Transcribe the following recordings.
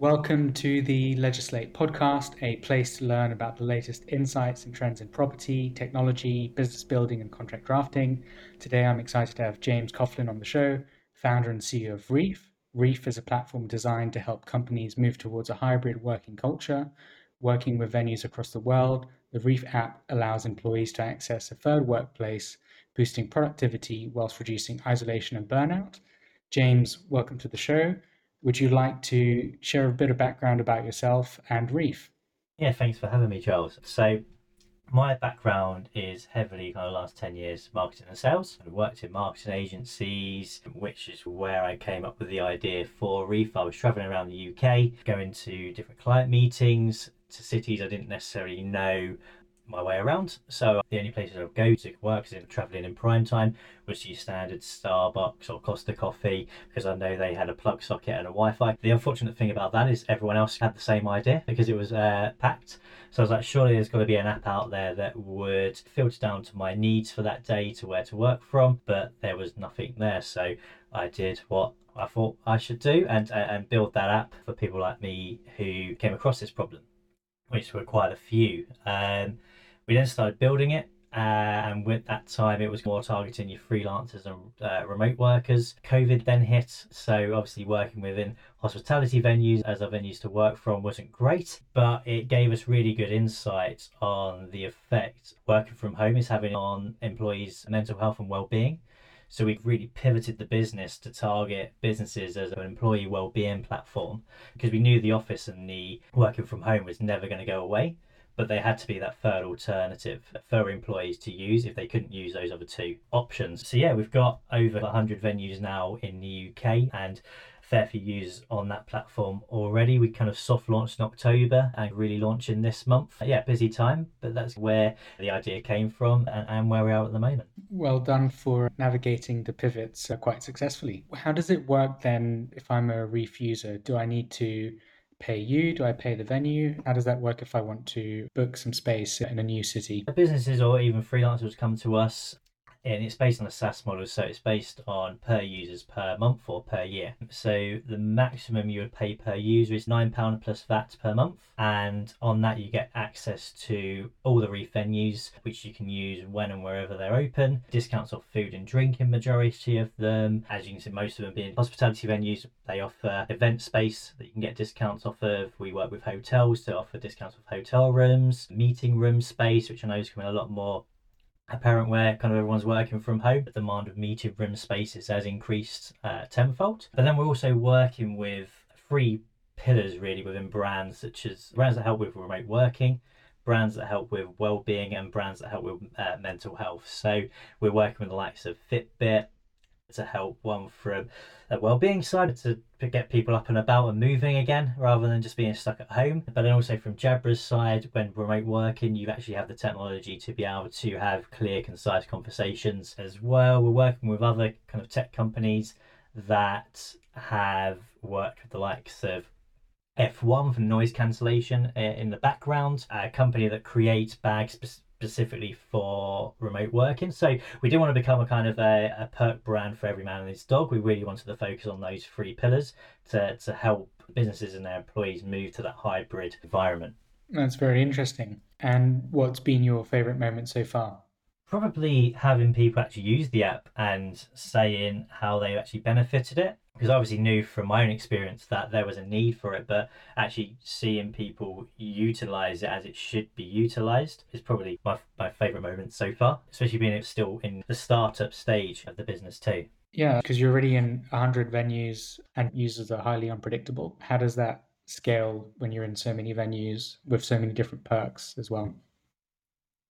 Welcome to the Legislate podcast, a place to learn about the latest insights and trends in property, technology, business building, and contract drafting. Today, I'm excited to have James Coughlan on the show, founder and CEO of Reef. Reef is a platform designed to help companies move towards a hybrid working culture. Working with venues across the world, the Reef app allows employees to access a third workplace, boosting productivity whilst reducing isolation and burnout. James, welcome to the show. Would you like to share a bit of background about yourself and Reef? Yeah, thanks for having me, Charles. So, my background is heavily kind of last 10 years marketing and sales. I worked in marketing agencies, which is where I came up with the idea for Reef. I was traveling around the UK, going to different client meetings, to cities I didn't necessarily know my way around. So the only places I would go to work is in travelling in prime time was your standard Starbucks or Costa Coffee because I know they had a plug socket and a Wi-Fi. The unfortunate thing about that is everyone else had the same idea because it was uh, packed. So I was like, surely there's got to be an app out there that would filter down to my needs for that day to where to work from, but there was nothing there. So I did what I thought I should do and and build that app for people like me who came across this problem, which were quite a few. Um, we then started building it. Uh, and with that time, it was more targeting your freelancers and uh, remote workers. COVID then hit, so obviously working within hospitality venues as our venues to work from wasn't great, but it gave us really good insight on the effect working from home is having on employees' mental health and well-being. So we've really pivoted the business to target businesses as an employee well-being platform because we knew the office and the working from home was never going to go away but they had to be that third alternative for employees to use if they couldn't use those other two options. So yeah, we've got over 100 venues now in the UK and fair few users on that platform already. We kind of soft launched in October and really launching this month. Yeah, busy time, but that's where the idea came from and, and where we are at the moment. Well done for navigating the pivots uh, quite successfully. How does it work then if I'm a Reef user? Do I need to pay you? Do I pay the venue? How does that work if I want to book some space in a new city? Businesses or even freelancers come to us and it's based on a SaaS model, so it's based on per users per month or per year. So the maximum you would pay per user is £9 plus VAT per month, and on that you get access to all the Reef venues, which you can use when and wherever they're open. Discounts off food and drink in majority of them. As you can see, most of them being hospitality venues, they offer event space that you can get discounts off of. We work with hotels to offer discounts off hotel rooms, meeting room space, which I know is coming a lot more apparent where kind of everyone's working from home, the demand of meeting room spaces has increased uh, tenfold. But then we're also working with three pillars really within brands, such as brands that help with remote working, brands that help with well-being, and brands that help with uh, mental health. So we're working with the likes of Fitbit, to help one from a well-being side to, get people up and about and moving again rather than just being stuck at home. But then also from jabra's side when remote working you actually have the technology to be able to have clear concise conversations as well. We're working with other kind of tech companies that have worked with the likes of F1 for noise cancellation uh, in the background, a company that creates bags specifically for remote working. So we didn't want to become a kind of a, a perk brand for every man and his dog. We really wanted to focus on those three pillars to, to help businesses and their employees move to that hybrid environment. That's very interesting. And what's been your favorite moment so far? Probably having people actually use the app and saying how they actually benefited it because I obviously knew from my own experience that there was a need for it, but actually seeing people utilize it as it should be utilized is probably my, my favorite moment so far, especially being it's still in the startup stage of the business too. Yeah, because you're already in 100 venues and users are highly unpredictable. How does that scale when you're in so many venues with so many different perks as well?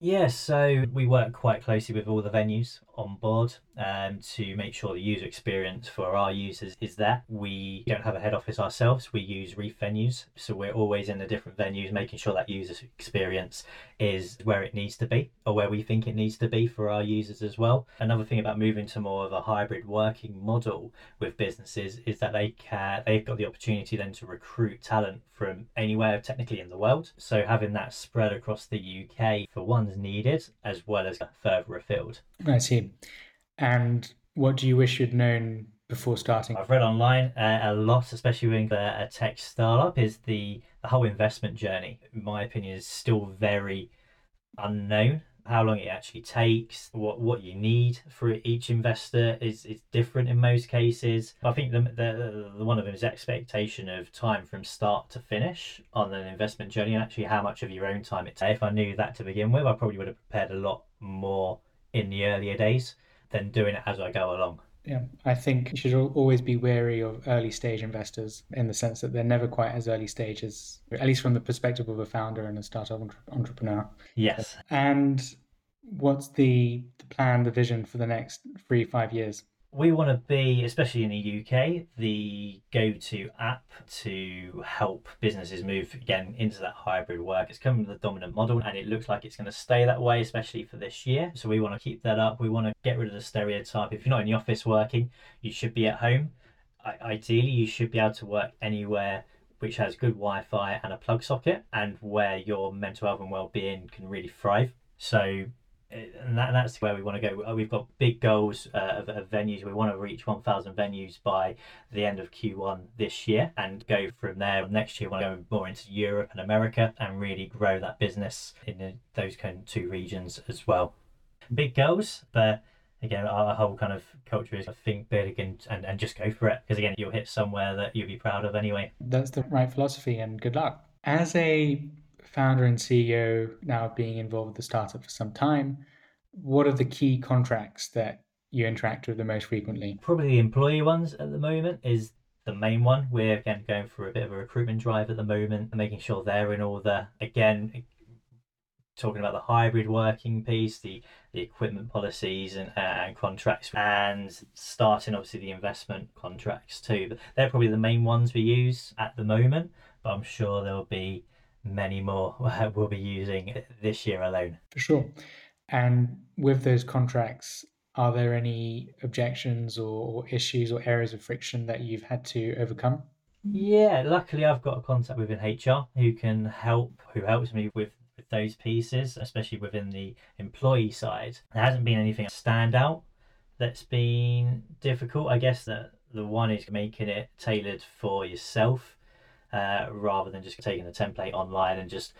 Yeah, so we work quite closely with all the venues on board um, to make sure the user experience for our users is there. We don't have a head office ourselves, we use reef venues, so we're always in the different venues, making sure that user experience is where it needs to be or where we think it needs to be for our users as well. Another thing about moving to more of a hybrid working model with businesses is that they can they've got the opportunity then to recruit talent from anywhere technically in the world. So having that spread across the UK for one's needed as well as further afield. Right, so and what do you wish you'd known before starting? I've read online uh, a lot, especially when a tech startup, is the, the whole investment journey, in my opinion, is still very unknown. How long it actually takes, what what you need for each investor is is different in most cases. I think the, the, the one of them is expectation of time from start to finish on an investment journey, and actually how much of your own time it takes. If I knew that to begin with, I probably would have prepared a lot more in the earlier days than doing it as I go along. Yeah, I think you should always be wary of early stage investors in the sense that they're never quite as early stage as, at least from the perspective of a founder and a startup entrepreneur. Yes. And what's the, the plan, the vision for the next three, five years? We want to be, especially in the UK, the go to app to help businesses move again into that hybrid work. It's come the dominant model and it looks like it's going to stay that way, especially for this year. So we want to keep that up. We want to get rid of the stereotype. If you're not in the office working, you should be at home. I- ideally, you should be able to work anywhere which has good Wi Fi and a plug socket and where your mental health and well being can really thrive. So and that, that's where we want to go. We've got big goals uh, of, of, venues. We want to reach 1,000 venues by the end of Q1 this year and go from there. Next year, we want to go more into Europe and America and really grow that business in those kind of two regions as well. Big goals, but again, our whole kind of culture is think big and, and, and just go for it. Because again, you'll hit somewhere that you'll be proud of anyway. That's the right philosophy, and good luck. As a founder and CEO, now being involved with the startup for some time, what are the key contracts that you interact with the most frequently? Probably the employee ones at the moment is the main one. We're again going for a bit of a recruitment drive at the moment and making sure they're in order. Again, talking about the hybrid working piece, the the equipment policies and, uh, and contracts, and starting obviously the investment contracts too. But they're probably the main ones we use at the moment. But I'm sure there will be many more we'll be using this year alone. For sure. And with those contracts, are there any objections or issues or areas of friction that you've had to overcome? Yeah, luckily I've got a contact within HR who can help, who helps me with, with those pieces, especially within the employee side. There hasn't been anything stand out that's been difficult. I guess that the one is making it tailored for yourself uh, rather than just taking the template online and just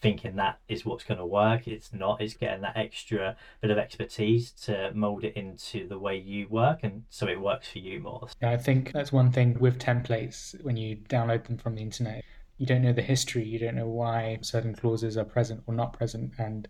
thinking that is what's going to work. It's not. It's getting that extra bit of expertise to mold it into the way you work, and so it works for you more. Yeah, I think that's one thing with templates when you download them from the internet. You don't know the history. You don't know why certain clauses are present or not present, and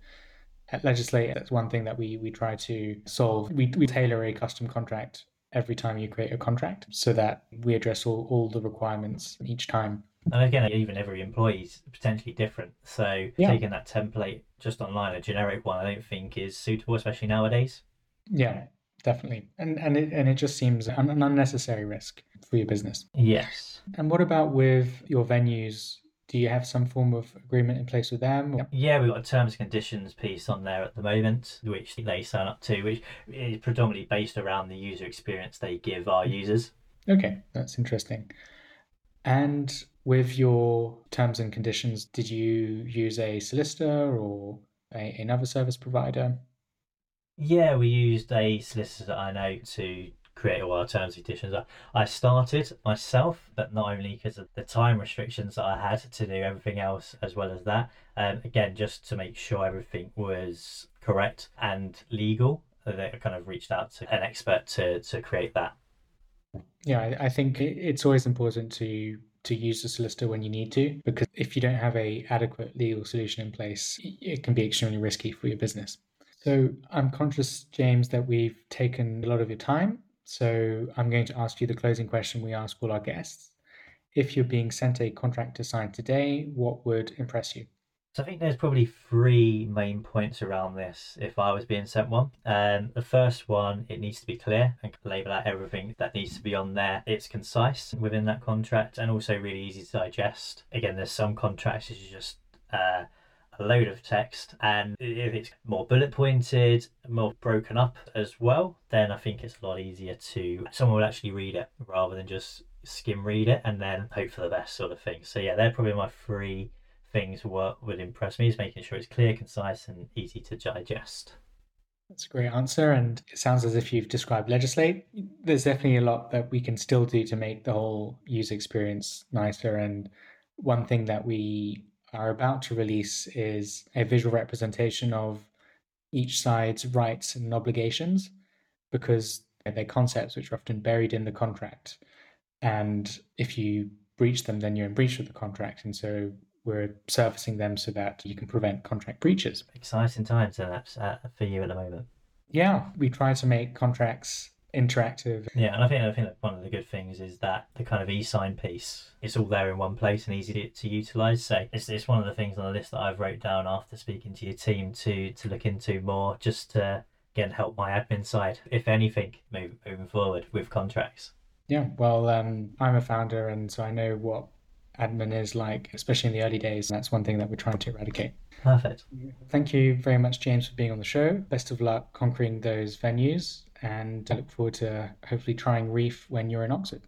at Legislate, that's one thing that we we try to solve. We we tailor a custom contract every time you create a contract so that we address all, all the requirements each time and again, even every employee is potentially different. So yeah. taking that template just online, a generic one, I don't think is suitable, especially nowadays. Yeah, definitely. And and it and it just seems an, an unnecessary risk for your business. Yes. And what about with your venues? Do you have some form of agreement in place with them? Or? Yeah, we've got a terms and conditions piece on there at the moment, which they sign up to, which is predominantly based around the user experience they give our users. Okay, that's interesting. And with your terms and conditions, did you use a solicitor or a, another service provider? Yeah, we used a solicitor I know to create all our terms and conditions. I started myself, but not only because of the time restrictions that I had to do everything else as well as that. Um, again, just to make sure everything was correct and legal. I kind of reached out to an expert to, to create that. Yeah, I, think it's always important to to use a solicitor when you need to because if you don't have a adequate legal solution in place it can be extremely risky for your business so i'm conscious james that we've taken a lot of your time so i'm going to ask you the closing question we ask all our guests if you're being sent a contract to sign today what would impress you so I think there's probably three main points around this if I was being sent one. Um, the first one, it needs to be clear and label out everything that needs to be on there. It's concise within that contract and also really easy to digest. Again, there's some contracts is just uh, a load of text and if it's more bullet pointed, more broken up as well, then I think it's a lot easier to someone will actually read it rather than just skim read it and then hope for the best sort of thing. So yeah, they're probably my three things what would impress me is making sure it's clear, concise, and easy to digest. That's a great answer. And it sounds as if you've described Legislate. There's definitely a lot that we can still do to make the whole user experience nicer. And one thing that we are about to release is a visual representation of each side's rights and obligations because they're concepts which are often buried in the contract. And if you breach them, then you're in breach of the contract. And so we're surfacing them so that you can prevent contract breaches. Exciting times, and that's uh, for you at the moment. Yeah, we try to make contracts interactive. Yeah, and I think I think that one of the good things is that the kind of e-sign piece it's all there in one place and easy to, to utilize. So it's, it's one of the things on the list that I've wrote down after speaking to your team to to look into more, just to again help my admin side, if anything, move, moving forward with contracts. Yeah, well, um, I'm a founder, and so I know what admin is like, especially in the early days. That's one thing that we're trying to eradicate. Perfect. Thank you very much, James, for being on the show. Best of luck conquering those venues, and I look forward to hopefully trying Reef when you're in Oxford.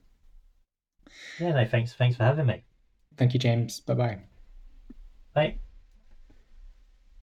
Yeah, no, thanks. Thanks for having me. Thank you, James. Bye-bye. Bye.